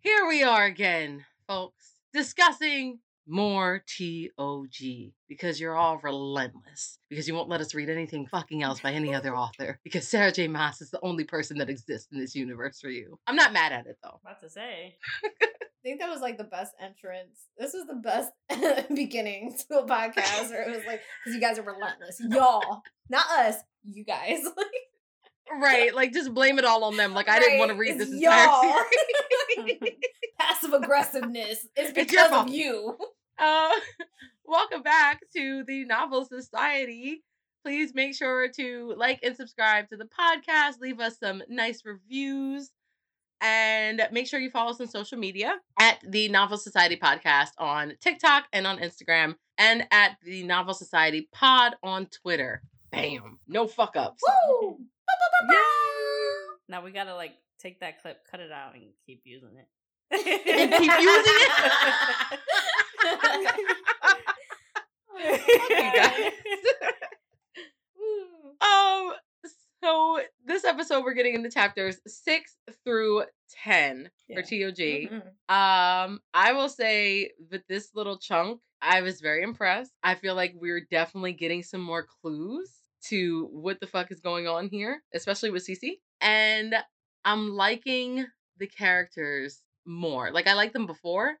Here we are again, folks, discussing more TOG because you're all relentless. Because you won't let us read anything fucking else by any other author. Because Sarah J. Maas is the only person that exists in this universe for you. I'm not mad at it though. About to say. I think that was like the best entrance. This was the best beginning to a podcast where it was like, because you guys are relentless. Y'all, not us, you guys. Right, like just blame it all on them. Like I didn't want to read it's this entire series. Passive aggressiveness. It's It's because of you. Uh, welcome back to the Novel Society. Please make sure to like and subscribe to the podcast. Leave us some nice reviews. And make sure you follow us on social media at the Novel Society Podcast on TikTok and on Instagram, and at the Novel Society Pod on Twitter. Bam. No fuck ups. Woo! Now we gotta like take that clip, cut it out, and keep using it. And keep using it. Um, so this episode we're getting into chapters six through ten for TOG. Mhm. Um, I will say with this little chunk, I was very impressed. I feel like we're definitely getting some more clues to what the fuck is going on here, especially with Cece. And I'm liking the characters more. Like I liked them before,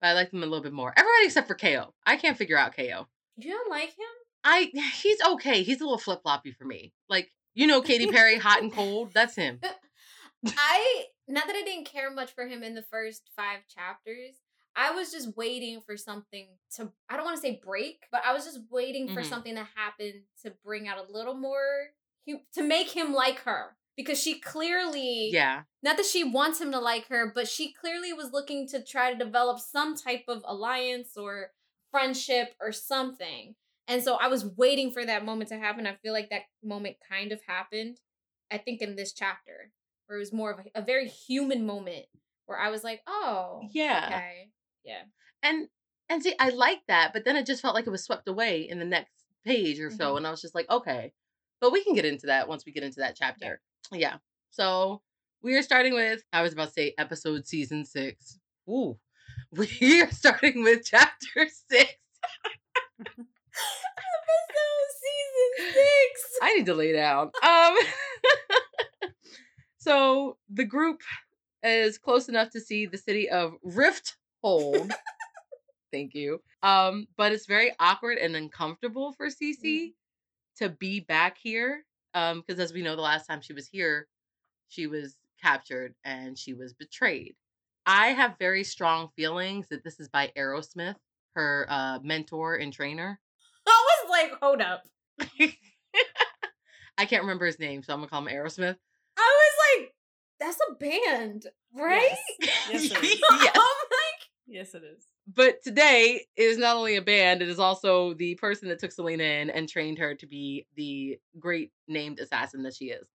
but I like them a little bit more. Everybody except for KO. I can't figure out KO. You don't like him? I he's okay. He's a little flip floppy for me. Like you know, Katy Perry, hot and cold. That's him. I not that I didn't care much for him in the first five chapters. I was just waiting for something to I don't want to say break, but I was just waiting for Mhm. something to happen to bring out a little more to make him like her because she clearly Yeah, not that she wants him to like her, but she clearly was looking to try to develop some type of alliance or friendship or something. And so I was waiting for that moment to happen. I feel like that moment kind of happened, I think, in this chapter, where it was more of a, a very human moment where I was like, oh, yeah. okay. Yeah. And and see, I like that, but then it just felt like it was swept away in the next page or so, Mhm. and I was just like, okay. But we can get into that once we get into that chapter. Yeah. So we are starting with I was about to say episode season six. Ooh. We are starting with chapter six. Episode season six. I need to lay down. Um so the group is close enough to see the city of Rifthold. Thank you. Um, but it's very awkward and uncomfortable for Cece to be back here. Um, because as we know, the last time she was here, she was captured and she was betrayed. I have very strong feelings that this is by Aerosmith, her uh mentor and trainer. I was like, hold up. I can't remember his name, so I'm gonna call him Aerosmith. I was like, that's a band, right? Yes, it is. yes. I'm like, yes, it is. But today is not only a band, it is also the person that took Celaena in and trained her to be the great named assassin that she is.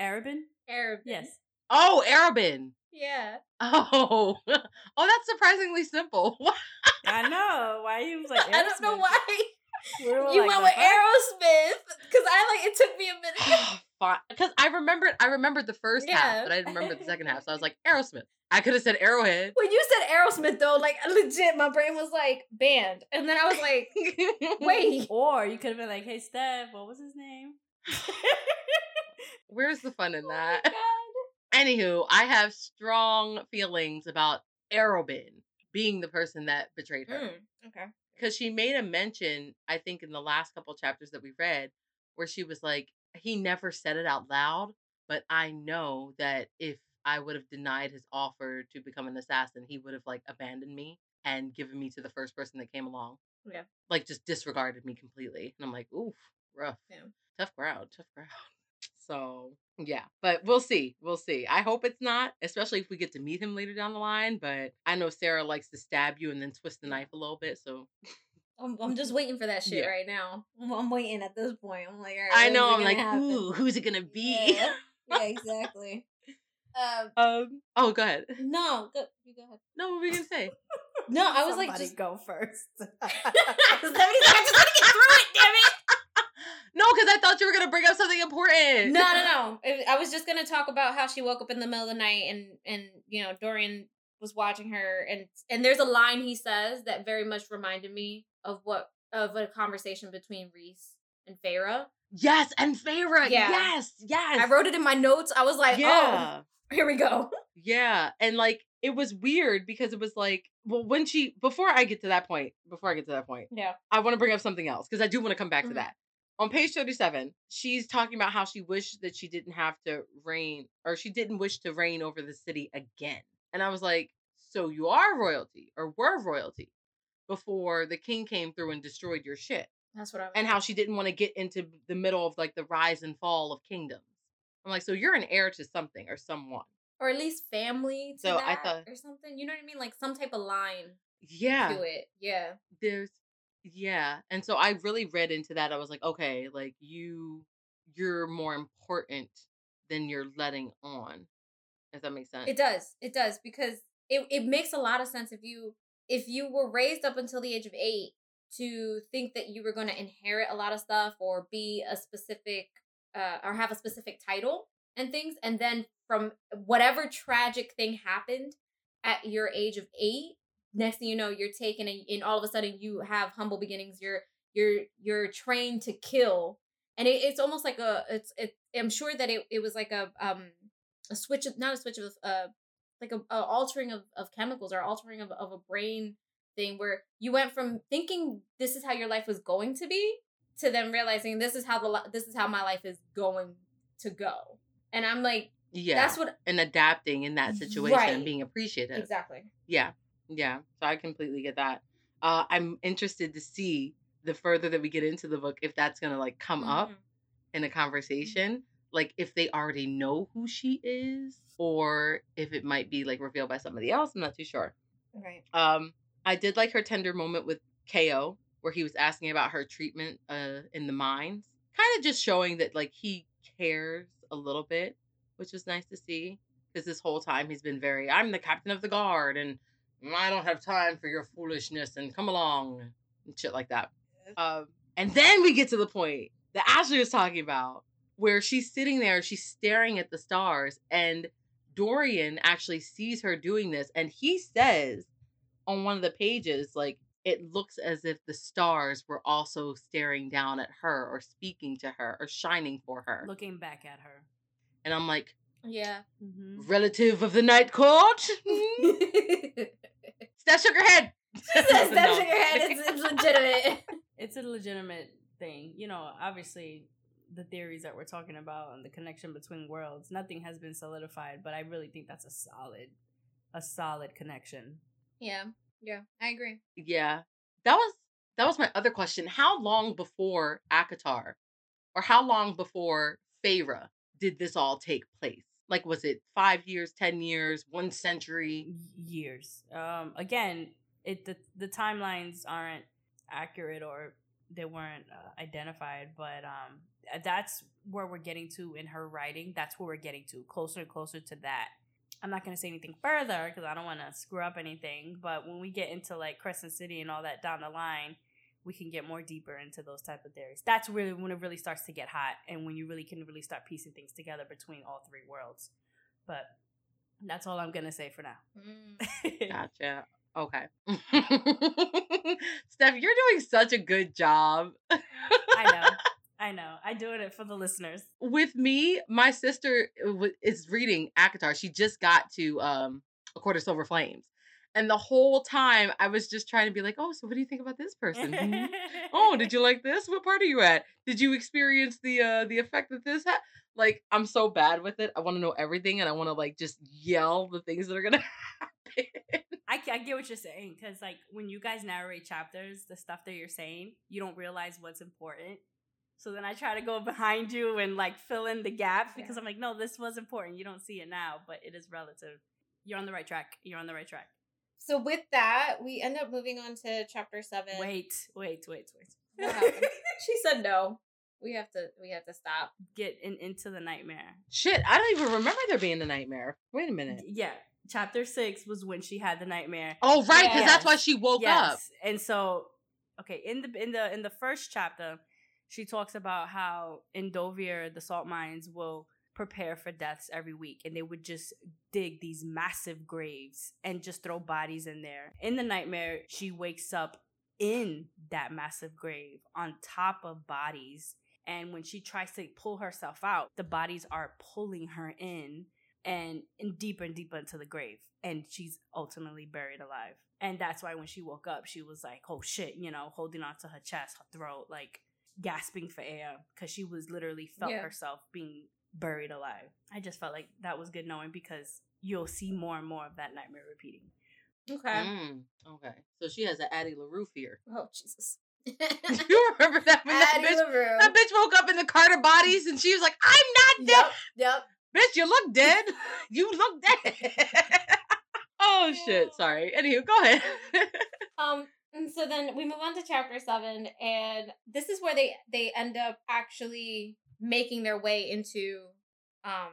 Arobynn? Arab. Yes. Oh, Arobynn. Yeah. Oh, oh, that's surprisingly simple. I know. Why you was like I don't know why We you like, went the with fuck? Aerosmith because I like it took me a minute. Because I remembered, I remembered the first Yeah. half, but I didn't remember the second half. So I was like, Aerosmith. I could have said Arrowhead. when you said Aerosmith though, like legit, my brain was like band, and then I was like, wait, Or you could have been like, hey, Steph, what was his name? Where's the fun in Oh that? Anywho, I have strong feelings about Arobynn being the person that betrayed her. Mm, okay. because she made a mention, I think, in the last couple chapters that we read, where she was like, he never said it out loud, but I know that if I would have denied his offer to become an assassin, he would have like abandoned me and given me to the first person that came along. Yeah. Like just disregarded me completely. And I'm like, oof, rough. Yeah. Tough crowd, tough crowd. So yeah, but we'll see. We'll see. I hope it's not, especially if we get to meet him later down the line. But I know Sarah likes to stab you and then twist the knife a little bit. So I'm, I'm just waiting for that shit Yeah. right now. I'm, I'm waiting at this point. I'm like, all right, I know. I'm like, happen? ooh, who's it gonna be? Yeah, yeah exactly. Um, um. Oh, go ahead. no, go, you go ahead. No, what were you gonna say? No, I was like, Somebody just go first. Somebody's like, I just want to get through it, damn it. No, because I thought you were gonna bring up something important. No, no, no. I was just gonna talk about how she woke up in the middle of the night and and you know Dorian was watching her and and there's a line he says that very much reminded me of what of a conversation between Rhys and Feyre. Yes, and Feyre. Yeah. Yes, yes. I wrote it in my notes. I was like, yeah. oh, here we go. Yeah, and like it was weird because it was like, well, when she before I get to that point, before I get to that point, Yeah. I want to bring up something else because I do want to come back Mhm. to that. On page 37, she's talking about how she wished that she didn't have to reign or she didn't wish to reign over the city again. And I was like, so you are royalty or were royalty before the king came through and destroyed your shit. That's what I was And how she didn't want to get into the middle of like the rise and fall of kingdoms. I'm like, so you're an heir to something or someone. or at least family to So I thought- or something. You know what I mean? Like some type of line Yeah. to it. Yeah. there's yeah and so i really read into that i was like okay like you you're more important than you're letting on if that makes sense It does. It does because it, it makes a lot of sense if you if you were raised up until the age of eight to think that you were going to inherit a lot of stuff or be a specific uh, or have a specific title and things, and then from whatever tragic thing happened at your age of eight, next thing you know, you're taken and, and all of a sudden you have humble beginnings. You're you're you're trained to kill, and it, it's almost like a it's it. I'm sure that it, it was like a um a switch of not a switch of uh like a, a altering of, of chemicals or altering of, of a brain thing where you went from thinking this is how your life was going to be to then realizing this is how the li- this is how my life is going to go. And i'm like yeah that's what and adapting in that situation and being appreciative. Exactly. Yeah yeah so i completely get that. Uh i'm interested to see the further that we get into the book if that's gonna like come up Mhm. in a conversation like if they already know who she is or if it might be like revealed by somebody else i'm not too sure right Um, I did like her tender moment with Ko, where he was asking about her treatment uh in the mines, kind of just showing that like he cares a little bit, which was nice to see. Because this whole time he's been very, I'm the captain of the guard, and I don't have time for your foolishness, and come along, and shit like that. Um, and then we get to the point that Ashley was talking about, where she's sitting there, she's staring at the stars, and Dorian actually sees her doing this, and he says on one of the pages, like, it looks as if the stars were also staring down at her or speaking to her or shining for her. Looking back at her. And I'm like, yeah Mm-hmm. relative of the night court? Steph shook her head. Steph No. shook her head. It's, it's legitimate. It's a legitimate thing. You know, obviously the theories that we're talking about and the connection between worlds, nothing has been solidified, but I really think that's a solid a solid connection. Yeah, yeah, I agree. Yeah. That was that was my other question. How long before ACOTAR or how long before Feyre did this all take place? Like was it 5 years, 10 years, 1 century? Years. Um again, it the the timelines aren't accurate or they weren't uh, identified, but um that's where we're getting to in her writing. That's where we're getting to, closer and closer to that. I'm not gonna say anything further because I don't want to screw up anything. But when we get into like Crescent City and all that down the line, we can get more deeper into those type of theories. That's really when it really starts to get hot, and when you really can really start piecing things together between all three worlds. But that's all I'm gonna say for now. Mm. Gotcha. Okay. Steph, you're doing such a good job. I know, I know. I doing it for the listeners. With me, my sister uh, is reading ACOTAR. She just got to um A Court of Silver Flames. And the whole time I was just trying to be like, oh, so what do you think about this person? Oh, did you like this? What part are you at? Did you experience the uh the effect that this had? Like, I'm so bad with it. I want to know everything and I want to like just yell the things that are gonna happen. I, I get what you're saying because like when you guys narrate chapters, the stuff that you're saying, you don't realize what's important. So then I try to go behind you and like fill in the gaps because Yeah. I'm like, no, this was important. You don't see it now, but it is relative. You're on the right track. You're on the right track. So with that, we end up moving on to chapter seven. Wait, wait, wait, wait. What she said no. We have to. We have to stop. Get in into the nightmare. Shit, I don't even remember there being a nightmare. Wait a minute. Yeah, chapter six was when she had the nightmare. Oh, right, because that's why she woke up. And so, okay, in the in the in the first chapter, she talks about how in Dovier the salt mines will prepare for deaths every week and they would just dig these massive graves and just throw bodies in there. In the nightmare, she wakes up in that massive grave on top of bodies. And when she tries to pull herself out, the bodies are pulling her in and, and deeper and deeper into the grave. And she's ultimately buried alive. And that's why when she woke up, she was like, oh shit, you know, holding onto her chest, her throat, like gasping for air because she was literally felt Yeah. herself being buried alive. I just felt like that was good knowing because you'll see more and more of that nightmare repeating. Okay. Mm, okay. So she has an Addie LaRue fear. Oh Jesus. you remember that when that Addie bitch, LaRue. that bitch woke up in the Carter bodies and she was like, I'm not dead. Yep. Yep. Bitch, you look dead. you look dead. oh shit. Sorry. Anywho, go ahead. Um, and so then we move on to chapter seven, and this is where they they end up actually making their way into um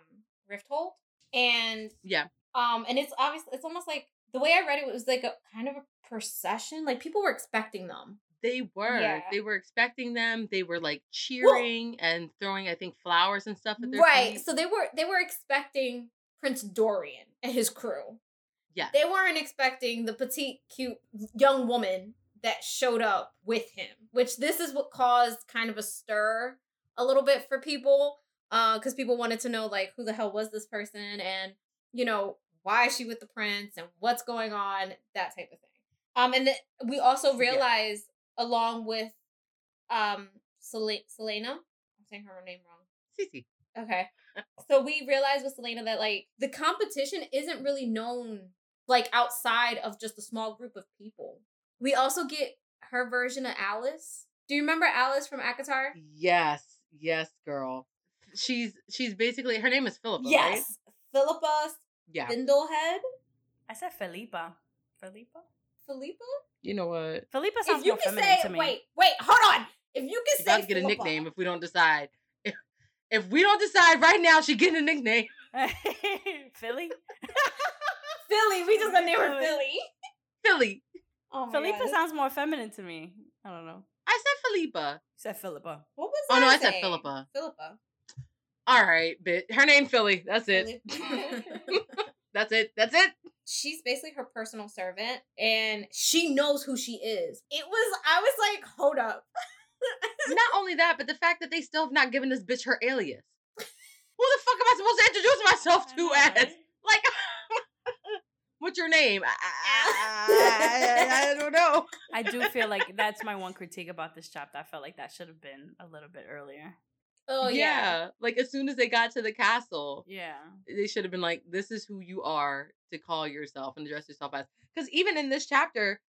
Rifthold, and yeah. um, and it's obviously it's almost like the way I read it was like a kind of a procession, like people were expecting them. They were. Yeah. They were expecting them. They were like cheering and throwing, I think, flowers and stuff at their right feet. so they were they were expecting prince dorian and his crew Yeah. they weren't expecting the petite cute young woman that showed up with him which this is what caused kind of a stir a little bit for people uh because people wanted to know like who the hell was this person and you know why is she with the prince and what's going on that type of thing um and th- we also Yeah. realized along with um Sel- Celaena i'm saying her name wrong. Okay. So we realized with Celaena that like the competition isn't really known like outside of just a small group of people. We also get her version of Alice. Do you remember Alice from ACOTAR? Yes. Yes, girl. She's she's basically her name is Philippa, right? Yes. Philippa Yeah. Spindlehead. I said Felipa. Felipa? Philippa? You know what? Felipa sounds If you more can feminine say to me. wait, wait, hold on. If you You can got say to get a nickname if we don't decide. If, if we don't decide right now, she getting a nickname. Philly? Philly, we just gonna name her Philly. Philly. Philly. Oh my Felipa God. sounds more feminine to me. I don't know. I said Philippa. You said Philippa. What was Oh, no, I said saying? Philippa. Philippa. All right, bit. Her name Philly. That's it. That's it. That's it. she's basically her personal servant and she knows who she is. It was I was like, hold up. Not only that, but the fact that they still have not given this bitch her alias. Who the fuck am I supposed to introduce myself to as? Like, what's your name? I, I, I- I don't know. I do feel like that's my one critique about this chapter. I felt like that should have been a little bit earlier. Oh yeah. Like as soon as they got to the castle, Yeah. they should have been like, "This is who you are to call yourself and address yourself as." Because even in this chapter,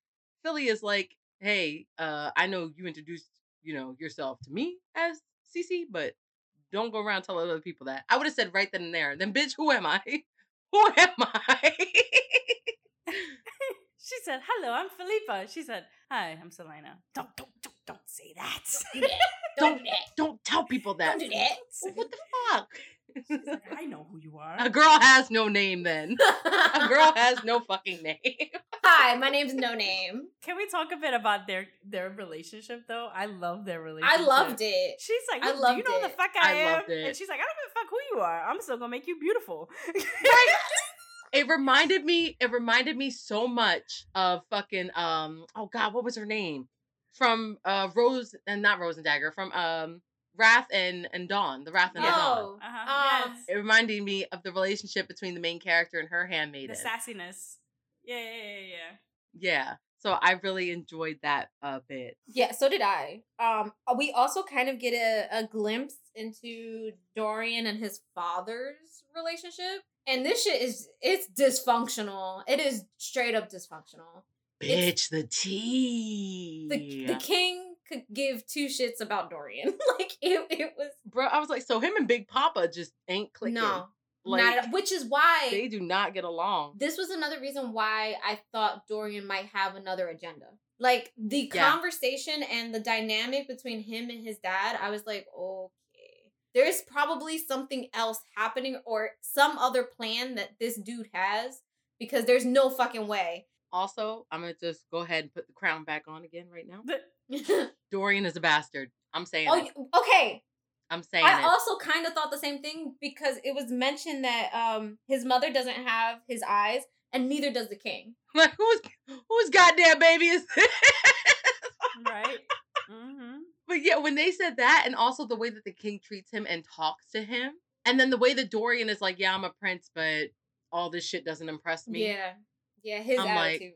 Philly is like, "Hey, uh, I know you introduced, you know, yourself to me as Cece, but don't go around telling other people that." I would have said right then and there. Then, bitch, who am I? who am I? She said, "Hello, I'm Felipa." She said, "Hi, I'm Celaena." Don't don't don't don't say that. Don't do that. Don't don't tell people that. Don't do that. Well, what the fuck? She's like, I know who you are. A girl has no name. Then a girl has no fucking name. Hi, my name's No Name. Can we talk a bit about their their relationship though? I love their relationship. I loved it. She's like, I "Look, do loved you know the fuck I, I am? loved it. And she's like, I don't give a fuck who you are. I'm still gonna make you beautiful. right? It reminded me. It reminded me so much of fucking um. Oh God, what was her name? From uh Rose and not Rose and Dagger. From um Wrath and and Dawn. The Wrath and the Dawn. Oh, Uh-huh, um, yes. It reminded me of the relationship between the main character and her handmaiden. the sassiness. Yeah, yeah, yeah, yeah. yeah. So I really enjoyed that a bit. yeah, so did I. Um, we also kind of get a, a glimpse into Dorian and his father's relationship, and this shit is it's dysfunctional. It is straight up dysfunctional. Bitch, the tea. The the king could give two shits about Dorian. like it, it was Bro, I was like, so him and Big Papa just ain't clicking. no, like not at, which is why they do not get along. this was another reason why I thought Dorian might have another agenda. Like the Yeah. conversation and the dynamic between him and his dad, I was like, okay, there's probably something else happening or some other plan that this dude has because there's no fucking way. Also, I'm gonna just go ahead and put the crown back on again right now. The- oh, Dorian is a bastard. I'm saying it. okay. I'm saying I it. also kind of thought the same thing because it was mentioned that um his mother doesn't have his eyes, and neither does the king. like who's whose goddamn baby is this? right? Mm-hmm. But yeah, when they said that, and also the way that the king treats him and talks to him, and then the way that Dorian is like, "Yeah, I'm a prince, but all this shit doesn't impress me." Yeah, yeah, his I'm like- attitude.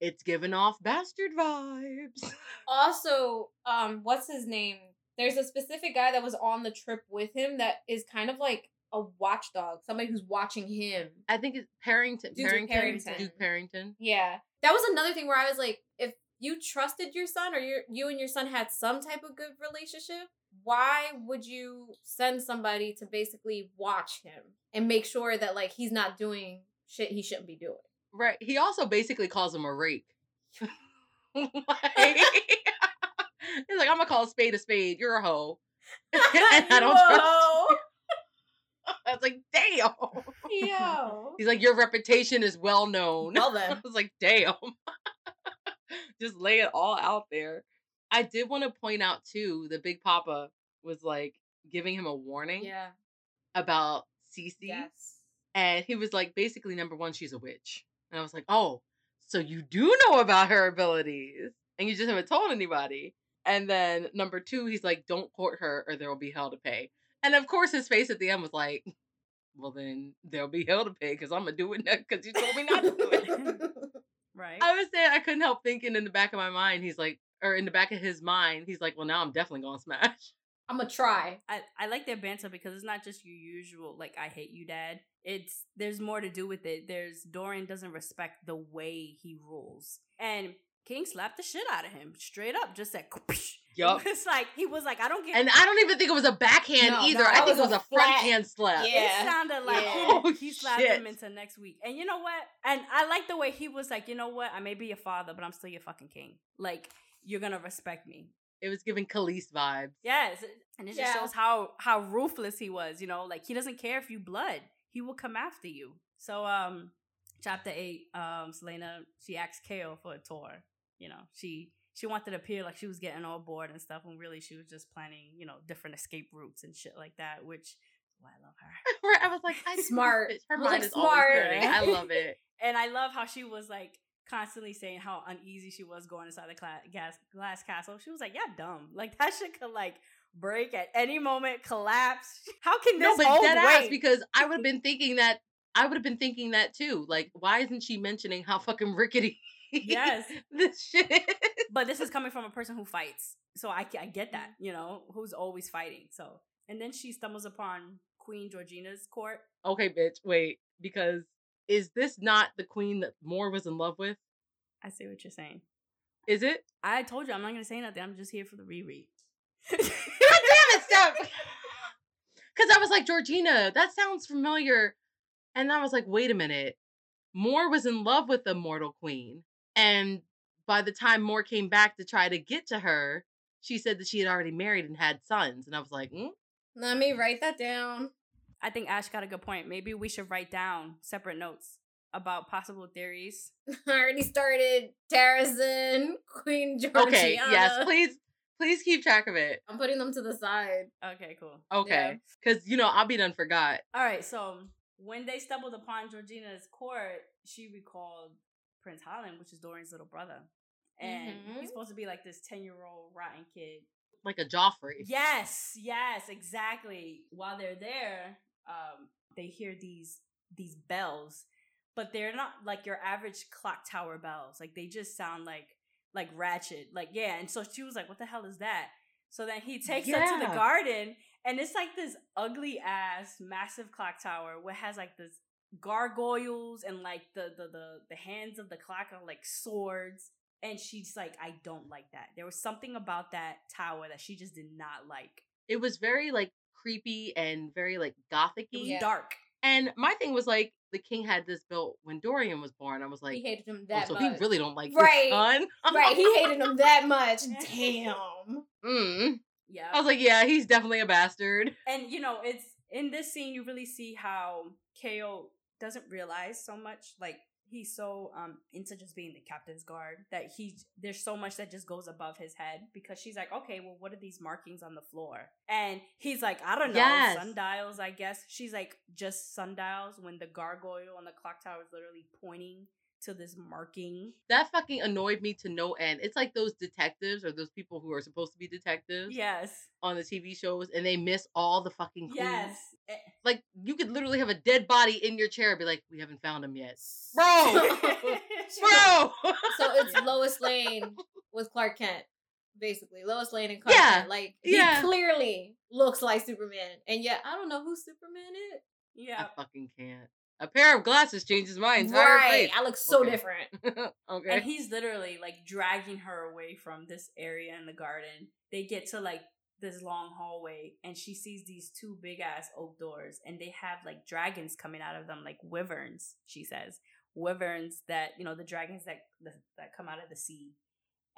It's giving off bastard vibes. also, um, what's his name? There's a specific guy that was on the trip with him that is kind of like a watchdog, somebody who's watching him. I think it's Perrington. Duke Perrington. Perrington. Duke Perrington. Yeah, that was another thing where I was like, if you trusted your son or your you and your son had some type of good relationship, why would you send somebody to basically watch him and make sure that like he's not doing shit he shouldn't be doing? Right. He also basically calls him a rake. Like- He's like, I'm gonna call a spade a spade. You're a hoe. and I don't trust. I was like, damn. Yo. He's like, your reputation is well known. Well then. I was like, damn. Just lay it all out there. I did want to point out too, the Big Papa was like giving him a warning Yeah. about Cece. Yes. And he was like, basically, number one, she's a witch. And I was like, oh, so you do know about her abilities and you just haven't told anybody. And then number two, he's like, don't court her or there will be hell to pay. And of course, his face at the end was like, well, then there'll be hell to pay because I'm going to do it because you told me not to do it. Right? I was saying, I couldn't help thinking in the back of my mind, he's like, or in the back of his mind, he's like, well, now I'm definitely going to smash. I'm gonna try. I, I like their banter because it's not just your usual like I hate you dad. It's there's more to do with it. There's Dorian doesn't respect the way he rules. And King slapped the shit out of him. Straight up. Just said Yup. It's like he was like, I don't get And I don't even think it was a backhand No, either. no, I that think it was was a a front flat- hand slap. Yeah. It sounded like Yeah. he- Oh, he slapped shit. him into next week. And you know what? And I like the way he was like, you know what? I may be your father, but I'm still your fucking king. Like, you're gonna respect me. It was giving Khalees vibes. Yes. And it just Yeah. shows how how ruthless he was, you know, like he doesn't care if you blood. He will come after you. So um chapter eight, um, Celaena, she asked Chaol for a tour. You know, she she wanted to appear like she was getting all bored and stuff, when really she was just planning, you know, different escape routes and shit like that, which is why I love her. I was like, I Smart. Her I was mind like, is always smart. turning. I love it. And I love how she was like constantly saying how uneasy she was going inside the cla- gas, glass castle. She was like, "Yeah, dumb. Like that shit could like break at any moment, collapse. How can No, this but hold dead ass because I would have been thinking that. I would have been thinking that too. Like, why isn't she mentioning how fucking rickety yes, this shit is? but this is coming from a person who fights, so I I get that. Mm. You know, who's always fighting. So and then she stumbles upon Queen Georgina's court. Okay, bitch, wait. Because is this not the queen that Moore was in love with? I see what you're saying. Is it? I told you I'm not gonna say nothing. I'm just here for the reread. God damn it, stop. Because I was like, Georgina, that sounds familiar. And I was like, wait a minute. Moore was in love with the mortal queen. And by the time Moore came back to try to get to her, she said that she had already married and had sons. And I was like, mm? Let me write that down. I think Ash got a good point. Maybe we should write down separate notes about possible theories. I already started Terrasen, Queen Georgina. okay, yes, please, please keep track of it. I'm putting them to the side. Okay, cool. Okay. Because, you know, I'll be done forgot. All right, so when they stumbled upon Georgina's court, she recalled Prince Hollin, which is Dorian's little brother. And Mhm. he's supposed to be like this 10 year old rotten kid. Like a Joffrey. Yes, yes, exactly. While they're there, um, they hear these these bells, but they're not like your average clock tower bells. Like they just sound like like ratchet. Like yeah, and so she was like, "What the hell is that?" So then he takes her to the garden, and it's like this ugly ass massive clock tower where it has like this gargoyles and like the the the, the hands of the clock are like swords. And she's like, I don't like that. There was something about that tower that she just did not like. It was very, like, creepy and very, like, gothic Yeah. dark. And my thing was, like, the king had this built when Dorian was born. I was like, he hated him oh, that so much. he really don't like Right. his son? right, he hated him that much. Damn. Mm. Yeah. I was like, yeah, he's definitely a bastard. and you know, it's in this scene you really see how Chaol doesn't realize so much. Like he's so um into just being the captain's guard that he there's so much that just goes above his head because she's like, okay, well, what are these markings on the floor? And he's like, I don't know, Yes. sundials, I guess. She's like, just sundials when the gargoyle on the clock tower is literally pointing to this marking. That fucking annoyed me to no end. It's like those detectives or those people who are supposed to be detectives Yes, on the TV shows and they miss all the fucking clues. yes. Eh, Like you could literally have a dead body in your chair and be like, we haven't found him yet. Bro! Bro! so it's Lois Lane with Clark Kent, basically. Lois Lane and Clark Yeah, Kent. Like he yeah. clearly looks like Superman, and yet I don't know who Superman is. yeah. I fucking can't. A pair of glasses changes my entire right, I look so Okay. different. okay. And he's literally like dragging her away from this area in the garden. They get to like this long hallway and she sees these two big ass oak doors and they have like dragons coming out of them like wyverns, she says. Wyverns that, you know, the dragons that that, that come out of the sea.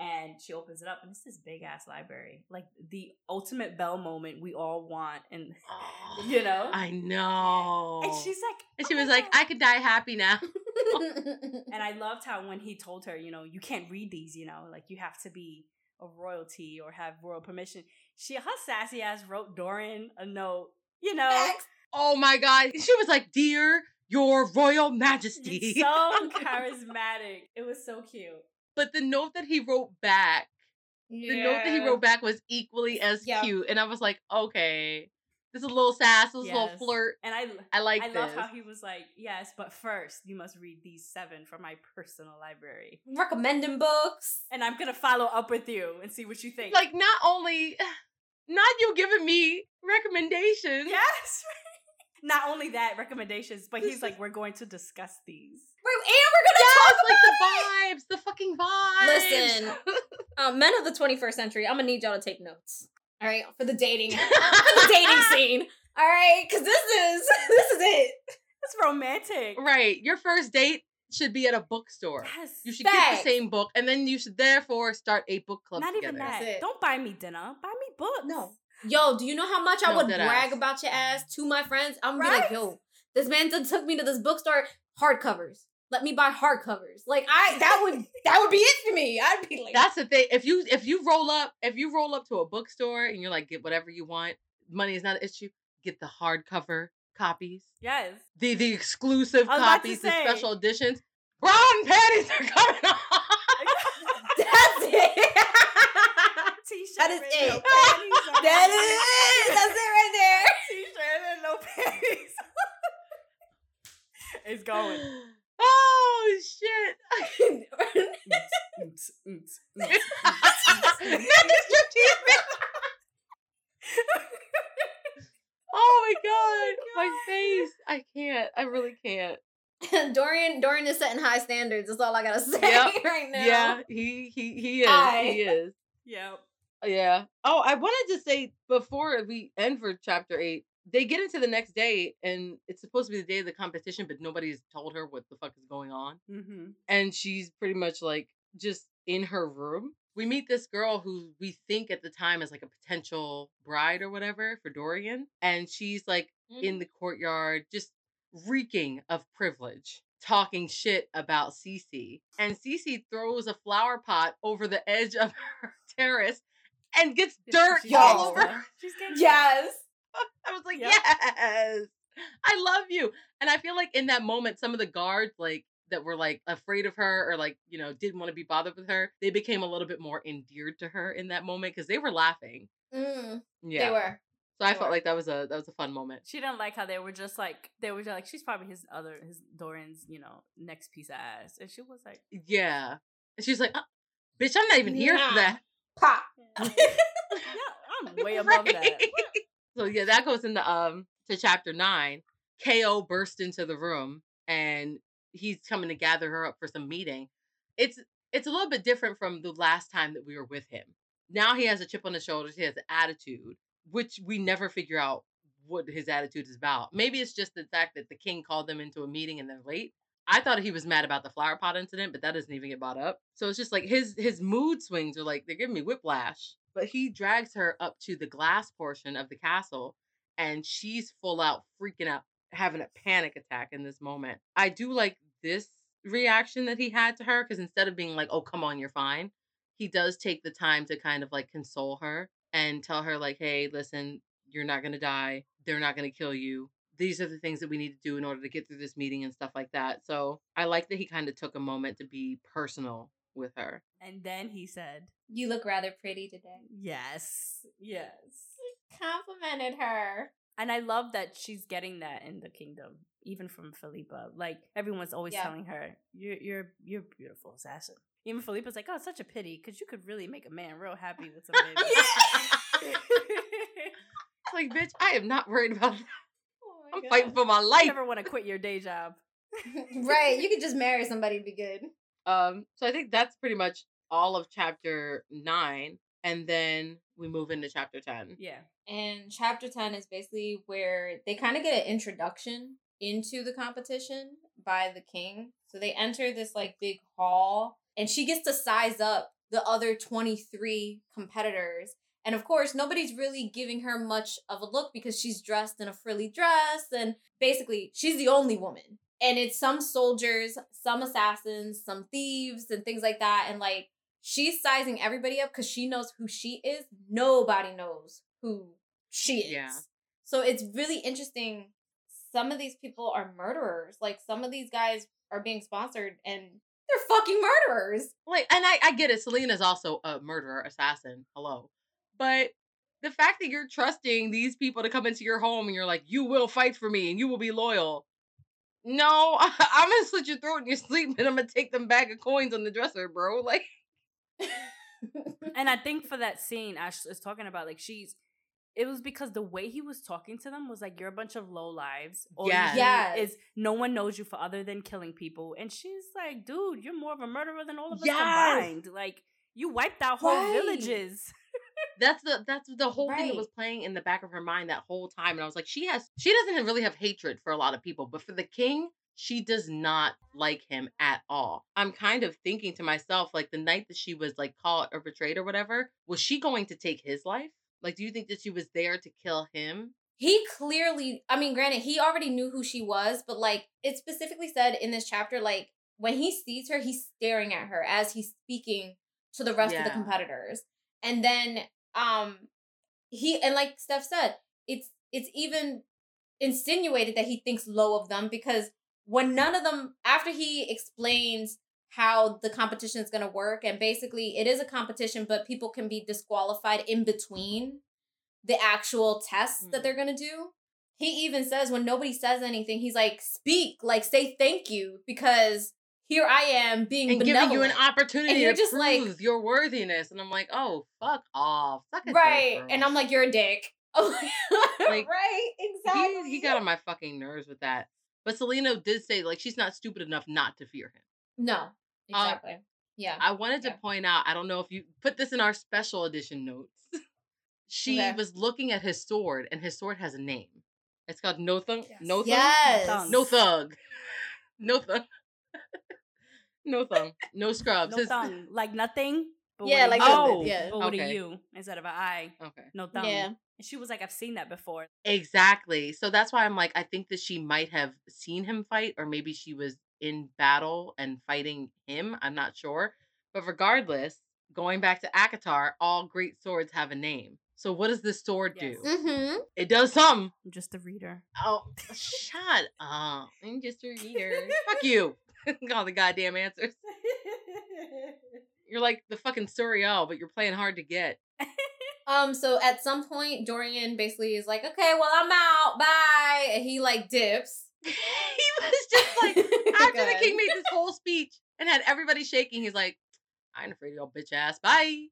And she opens it up and it's this big ass library. Like the ultimate bell moment we all want and Oh, you know? I know. and she's like And "Oh she my was like, God." I could die happy now. And I loved how when he told her, you know, you can't read these, you know, like you have to be a royalty or have royal permission. She, her sassy ass wrote Dorian a note, you know, Facts. Oh my god. She was like, Dear Your Royal Majesty. so charismatic. It was so cute. But the note that he wrote back, the note that he wrote back was equally as Yeah. cute. And I was like, okay. This is a little sass, this is a little flirt. And I, I like I this. love how he was like, yes, but first you must read these seven from my personal library. recommending books. And I'm going to follow up with you and see what you think. like not only not you giving me recommendations. yes. Not only that, recommendations, but he's like, we're going to discuss these. Right, and we're gonna Yes, talk like about the vibes, the fucking vibes. Listen. um, men of the 21st century. I'm gonna need y'all to take notes. All right, for the dating, for the dating scene. All right, because this is this is it. It's romantic. right. Your first date should be at a bookstore. Yes. You should get the same book, and then you should therefore start a book club Not together. even that. That's it. Don't buy me dinner. Buy me books. No. Yo, do you know how much I would brag ass. about your ass to my friends? I'm gonna be like, yo, this man done took me to this bookstore, hardcovers. Let me buy hardcovers. Like I, that would that would be it for me. I'd be like, That's the thing. If you if you roll up if you roll up to a bookstore and you're like get whatever you want, money is not an issue. Get the hardcover copies, Yes. the the exclusive I was copies, the say. special editions. Bra and panties are coming on. that's it. T-shirt. That is it. No that is it. That's it right there. T-shirt and no panties. it's going. oh shit! Oh striptease. oh my god, my face! I can't. I really can't. Dorian Dorian is setting high standards. That's all I gotta say Yep. right now. Yeah, he he he is. I- He is. Yep. Yeah. Oh, I wanted to say before we end for chapter eight, they get into the next day, and it's supposed to be the day of the competition, but nobody's told her what the fuck is going on, Mm-hmm. and she's pretty much like just in her room. We meet this girl who we think at the time is like a potential bride or whatever for Dorian, and she's like in the courtyard, just reeking of privilege, talking shit about Cece. And Cece throws a flower pot over the edge of her terrace and gets dirt She's all over. her. She's Yes. I was like, Yep. yes, I love you. And I feel like in that moment, some of the guards, like, that were like afraid of her or like you know didn't want to be bothered with her they became a little bit more endeared to her in that moment because they were laughing Mm, yeah They were. so i They felt like that was a that was a fun moment She didn't like how they were just like they were just like she's probably his other his Dorian's you know next piece of ass, and she was like, yeah and she's like uh, bitch i'm not even here for that Pop. yeah, I'm way above that. Right. so yeah, that goes into um to chapter nine. KO burst into the room and he's coming to gather her up for some meeting. It's it's a little bit different from the last time that we were with him. Now he has a chip on his shoulders, he has an attitude, which we never figure out what his attitude is about. Maybe it's just the fact that the king called them into a meeting and they're late. I thought he was mad about the flower pot incident, but that doesn't even get brought up. So it's just like his his mood swings are like they're giving me whiplash. But he drags her up to the glass portion of the castle, and she's full out freaking out, having a panic attack in this moment. I do like this reaction that he had to her because instead of being like, "Oh, come on, you're fine," he does take the time to kind of like console her and tell her like, "Hey, listen, you're not gonna die. They're not gonna kill you. These are the things that we need to do in order to get through this meeting and stuff like that." So I like that he kind of took a moment to be personal with her. And then he said, You look rather pretty today. Yes, yes. Complimented her. And I love that she's getting that in the kingdom, even from Philippa. Like everyone's always Yeah. telling her, "You're you're you're a beautiful assassin." Even Philippa's like, "Oh, it's such a pity because you could really make a man real happy with some baby." like, bitch, I am not worried about that. My I'm God. fighting for my life. you life. never want to quit your day job. right. You could just marry somebody to be good. Um, so I think that's pretty much all of chapter nine, and then we move into chapter ten. Yeah. And chapter 10 is basically where they kind of get an introduction into the competition by the king. So they enter this like big hall and she gets to size up the other 23 competitors. And of course, nobody's really giving her much of a look because she's dressed in a frilly dress and basically she's the only woman. And it's some soldiers, some assassins, some thieves and things like that and like she's sizing everybody up cuz she knows who she is. Nobody knows who she is. Yeah. So it's really interesting. Some of these people are murderers. Like some of these guys are being sponsored and they're fucking murderers. Like, and I, I get it. Celaena's also a murderer, assassin. Hello, but the fact that you're trusting these people to come into your home and you're like, you will fight for me and you will be loyal. No, I'm gonna slit your throat in your sleep and I'm gonna take them bag of coins on the dresser, bro. Like, And I think for that scene, Ash is talking about like she's. It was because the way he was talking to them was like you're a bunch of low lives. All Yes. Yes. is no one knows you for other than killing people, and she's like, dude, you're more of a murderer than all of us Yes. combined. Like you wiped out whole Right. villages. That's the that's the whole thing that was playing in the back of her mind that whole time and i was like she has she doesn't really have hatred for a lot of people but for the king she does not like him at all. I'm kind of thinking to myself like the night that she was like caught or betrayed or whatever was she going to take his life? Like do you think that she was there to kill him? He clearly, I mean, granted, he already knew who she was, but like it specifically said in this chapter, like when he sees her, he's staring at her as he's speaking to the rest of the competitors. And then um he and like Steph said, it's it's even insinuated that he thinks low of them because when none of them after he explains how the competition is going to work and basically it is a competition but people can be disqualified in between the actual tests that Mhm. they're going to do he even says when nobody says anything he's like speak like say thank you because here i am being and giving you an benevolent." opportunity you're to just like- prove your worthiness and i'm like oh fuck off Suck a dick, right girl. and i'm like you're a dick I'm like, Like, right exactly he, he got on my fucking nerves with that but Celaena did say like she's not stupid enough not to fear him no um, exactly yeah I wanted to point out, I don't know if you put this in our special edition notes. she Okay. was looking at his sword, and his sword has a name. It's called No Thug. Yes. No Thug. yes No Thug. No Thug. no Thug. No Scrubs. No His- tongue, like nothing. But yeah like U. Oh, yeah but with okay. a U instead of an I. Okay. No thumb. yeah And she was like, I've seen that before. Exactly. So that's why I'm like, I think that she might have seen him fight, or maybe she was in battle and fighting him. I'm not sure. But regardless, going back to ACOTAR, all great swords have a name. So what does this sword Yes. do? mm-hmm It does something. I'm just a reader. Oh, shut up. I'm just a reader. Fuck you. All the goddamn answers. You're like the fucking Suriel, but you're playing hard to get. Um, so at some point, Dorian basically is like, okay, well, I'm out. Bye. And he like dips. he was just like, after the king made this whole speech and had everybody shaking, he's like, I ain't afraid of your bitch ass. Bye.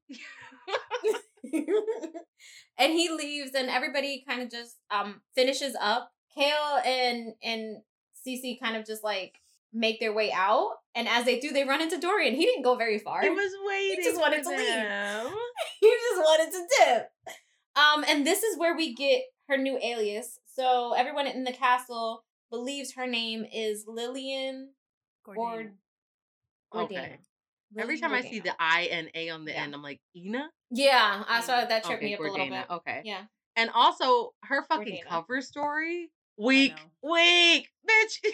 and he leaves, and everybody kind of just um finishes up. Chaol and and Cece kind of just like make their way out, and as they do, they run into Dorian. He didn't go very far. He was waiting. just wanted for to leave. he just wanted to dip. Um, and this is where we get her new alias. So everyone in the castle believes her name is Lillian Gordaina. Gordaina. Okay. Every Lillian time I see the I and A on the Yeah. end, I'm like, Ina? Yeah, I saw that tripped Okay, me up a little bit. Okay. Yeah. And also her fucking Gordaina. cover story. Weak, know. weak, bitch.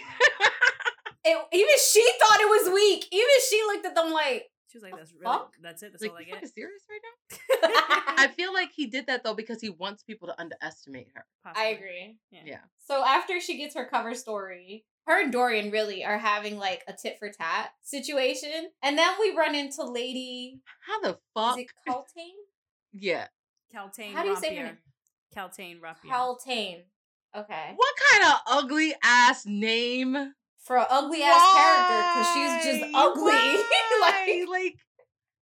it, even she thought it was weak. Even she looked at them like, She was like, "That's really fuck? that's it. That's Like, all I you get." fucking serious right now? I feel like he did that though because he wants people to underestimate her. I agree. Yeah. Yeah. So after she gets her cover story, her and Dorian really are having like a tit for tat situation. And then we run into Lady How the fuck? is it Kaltain? Yeah. Kaltain. How do you say her name? Kaltain Rapier. Kaltain. Okay. What kind of ugly ass name? For an ugly ass character, because she's just ugly. Like like,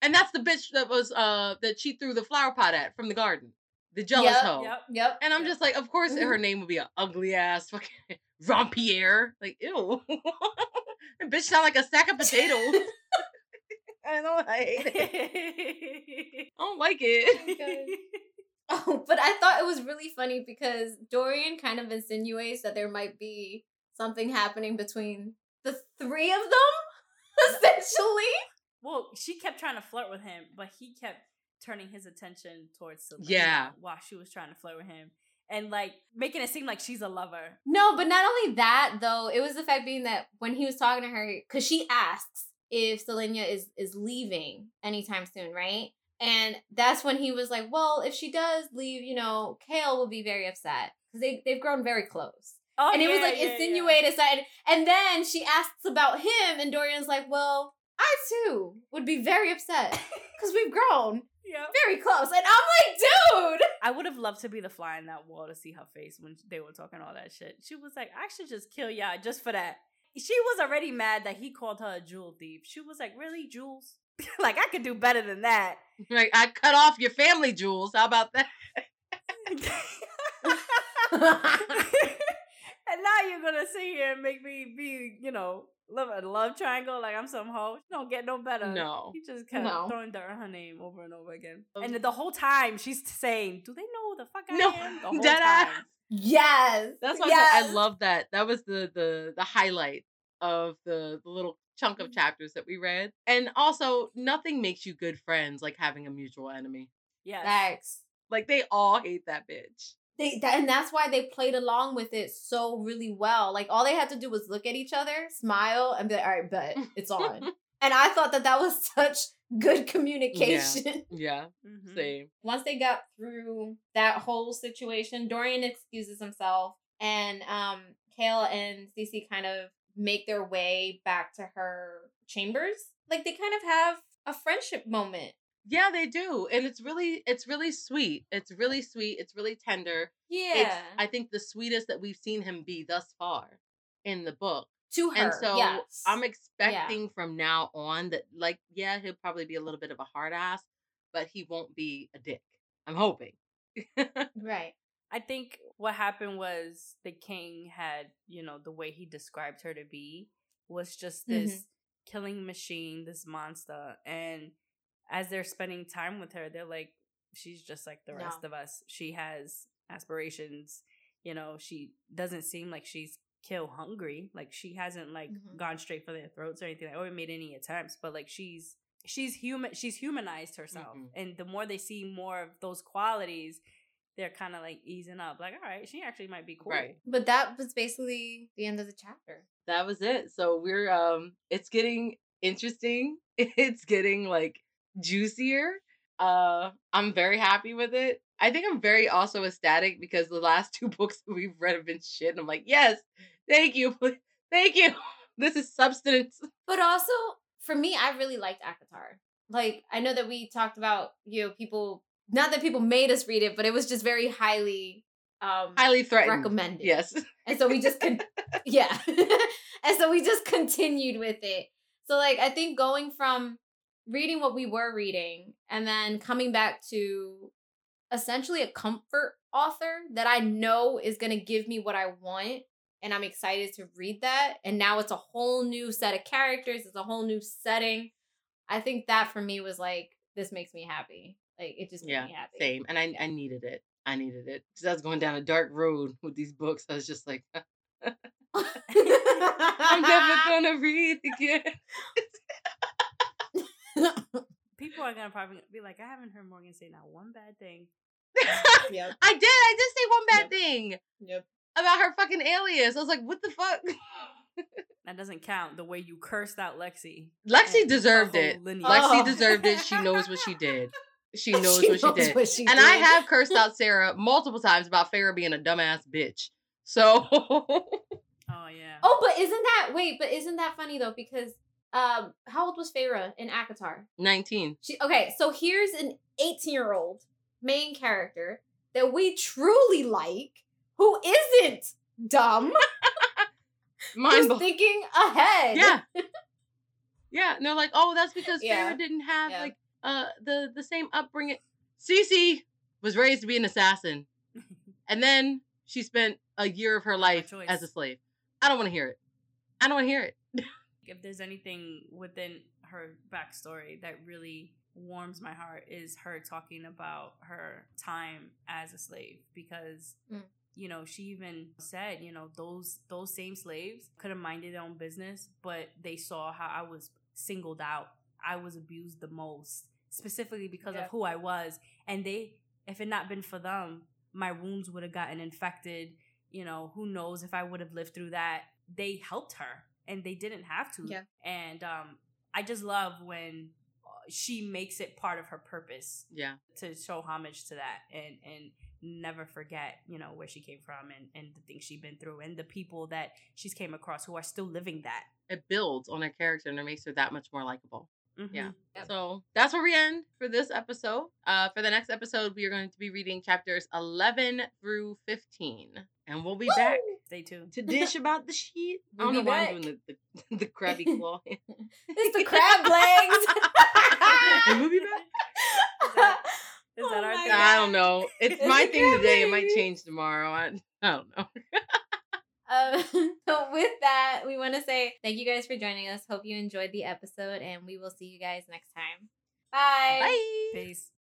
and that's the bitch that was uh that she threw the flower pot at from the garden, the jealous Yep, hoe. Yep. Yep. And I'm Yep. just like, of course her name would be an ugly ass fucking Rompier. Like, ew. that bitch sound like a sack of potatoes. I know I hate it. I don't like it. Oh, but I thought it was really funny because Dorian kind of insinuates that there might be something happening between the three of them, essentially. well, she kept trying to flirt with him, but he kept turning his attention towards Celaena Yeah. while she was trying to flirt with him. And like making it seem like she's a lover. No, but not only that though, it was the fact being that when he was talking to her, because she asks if Celaena is is leaving anytime soon, right? And that's when he was like, "Well, if she does leave, you know, Chaol will be very upset because they they've grown very close." Oh, and it was like yeah, yeah. insinuated side. And then she asks about him, and Dorian's like, "Well, I too would be very upset because we've grown Yep. very close." And I'm like, "Dude." I would have loved to be the fly in that wall to see her face when they were talking all that shit. She was like, I should just kill ya just for that. She was already mad that he called her a jewel thief. She was like, Really, Jules? like, I could do better than that. like, I cut off your family jewels. How about that? and now you're gonna sit here and make me be, you know, love a love triangle like I'm some hoe. She don't get no better. No. He just kept No. throwing dirt on her name over and over again. And the whole time she's saying, Do they know who the fuck I No, am? The whole dead time. ass. Yes. That's why I yes. said I love that. That was the the the highlight of the, the little chunk of mm-hmm. chapters that we read. And also, nothing makes you good friends like having a mutual enemy. Yes. Facts. Like they all hate that bitch. They that, and that's why they played along with it so really well. Like all they had to do was look at each other, smile, and be like, "All right, but it's on." and I thought that that was such good communication. Yeah, Mhm. same. Once they got through that whole situation, Dorian excuses himself, and um, Chaol and Cece kind of make their way back to her chambers. Like they kind of have a friendship moment. Yeah, they do. And it's really it's really sweet. It's really sweet. It's really tender. Yeah, It's I think the sweetest that we've seen him be thus far in the book. to her. And so yes. I'm expecting from now on that like yeah, he'll probably be a little bit of a hard ass, but he won't be a dick. I'm hoping. right. I think what happened was the king had, you know, the way he described her to be was just Mhm. this killing machine, this monster. And as they're spending time with her, they're like, she's just like the rest No. of us. She has aspirations. You know, she doesn't seem like she's kill hungry. Like she hasn't like Mhm. gone straight for their throats or anything, Like, or made any attempts. But like she's she's human. She's humanized herself, Mhm. and the more they see more of those qualities, they're kind of like easing up. Like, all right, she actually might be cool. Right. But that was basically the end of the chapter. that was it. So we're um it's getting interesting. It's getting like juicier. Uh I'm very happy with it. I think I'm very also ecstatic because the last two books we've read have been shit. And I'm like, yes, thank you. Thank you. This is substance. But also, for me, I really liked ACOTAR. Like, I know that we talked about, you know, people, not that people made us read it, but it was just very highly um Highly threatened. recommended. Yes. And so we just con- yeah. and so we just continued with it. So like I think going from reading what we were reading and then coming back to essentially a comfort author that I know is going to give me what I want and I'm excited to read that and now it's a whole new set of characters, it's a whole new setting. I think that for me was like this makes me happy. Like it just made Yeah. me happy. Same. And I I needed it. I needed it. Because I was going down a dark road with these books. I was just like, I'm never gonna read again. People are gonna probably be like, I haven't heard Morgan say not one bad thing. Yep. I did. I did say one bad Yep. thing Yep. about her fucking alias. I was like, what the fuck? That doesn't count. The way you cursed out Lexi. Lexi and deserved it. lineage. Lexi Oh. deserved it. She knows what she did. She knows She what she knows did. what she and I have cursed out Sarah multiple times about Feyre being a dumbass bitch. So Oh yeah. Oh, but isn't that wait? But isn't that funny though? Because um, how old was Feyre in ACOTAR? 19. She okay. So here's an 18 year old main character that we truly like, who isn't dumb, Mind thinking ahead. Yeah. Yeah. And they're like, oh, that's because Yeah. Feyre didn't have Yeah. like uh the the same upbringing. Cece was raised to be an assassin. And then she spent a year of her life as a slave. I don't want to hear it. I don't want to hear it. If there's anything within her backstory that really warms my heart is her talking about her time as a slave because Mm. you know she even said you know those those same slaves could have minded their own business but they saw how I was singled out. I was abused the most specifically because Yeah. of who I was. And they if it not been for them my wounds would have gotten infected. You know who knows if I would have lived through that. They helped her and they didn't have to Yeah. and um I just love when uh, she makes it part of her purpose Yeah. to show homage to that and and never forget you know where she came from and and the things she's been through and the people that she's came across who are still living that It builds on her character and it makes her that much more likable. Mhm. Yeah. Yep. So that's where we end for this episode. Uh, for the next episode, we are going to be reading chapters 11 through 15. And we'll be back stay tuned to dish about the shit. I We'll don't know be why. I'm doing the, the, the crabby claw. It's the crab legs. and we'll be back. Is that- is Oh that our thing? I don't know. It's It's my thing today. It might change tomorrow. I, I don't know. Um, so with that, we want to say thank you guys for joining us. Hope you enjoyed the episode, and we will see you guys next time. Bye. Bye. peace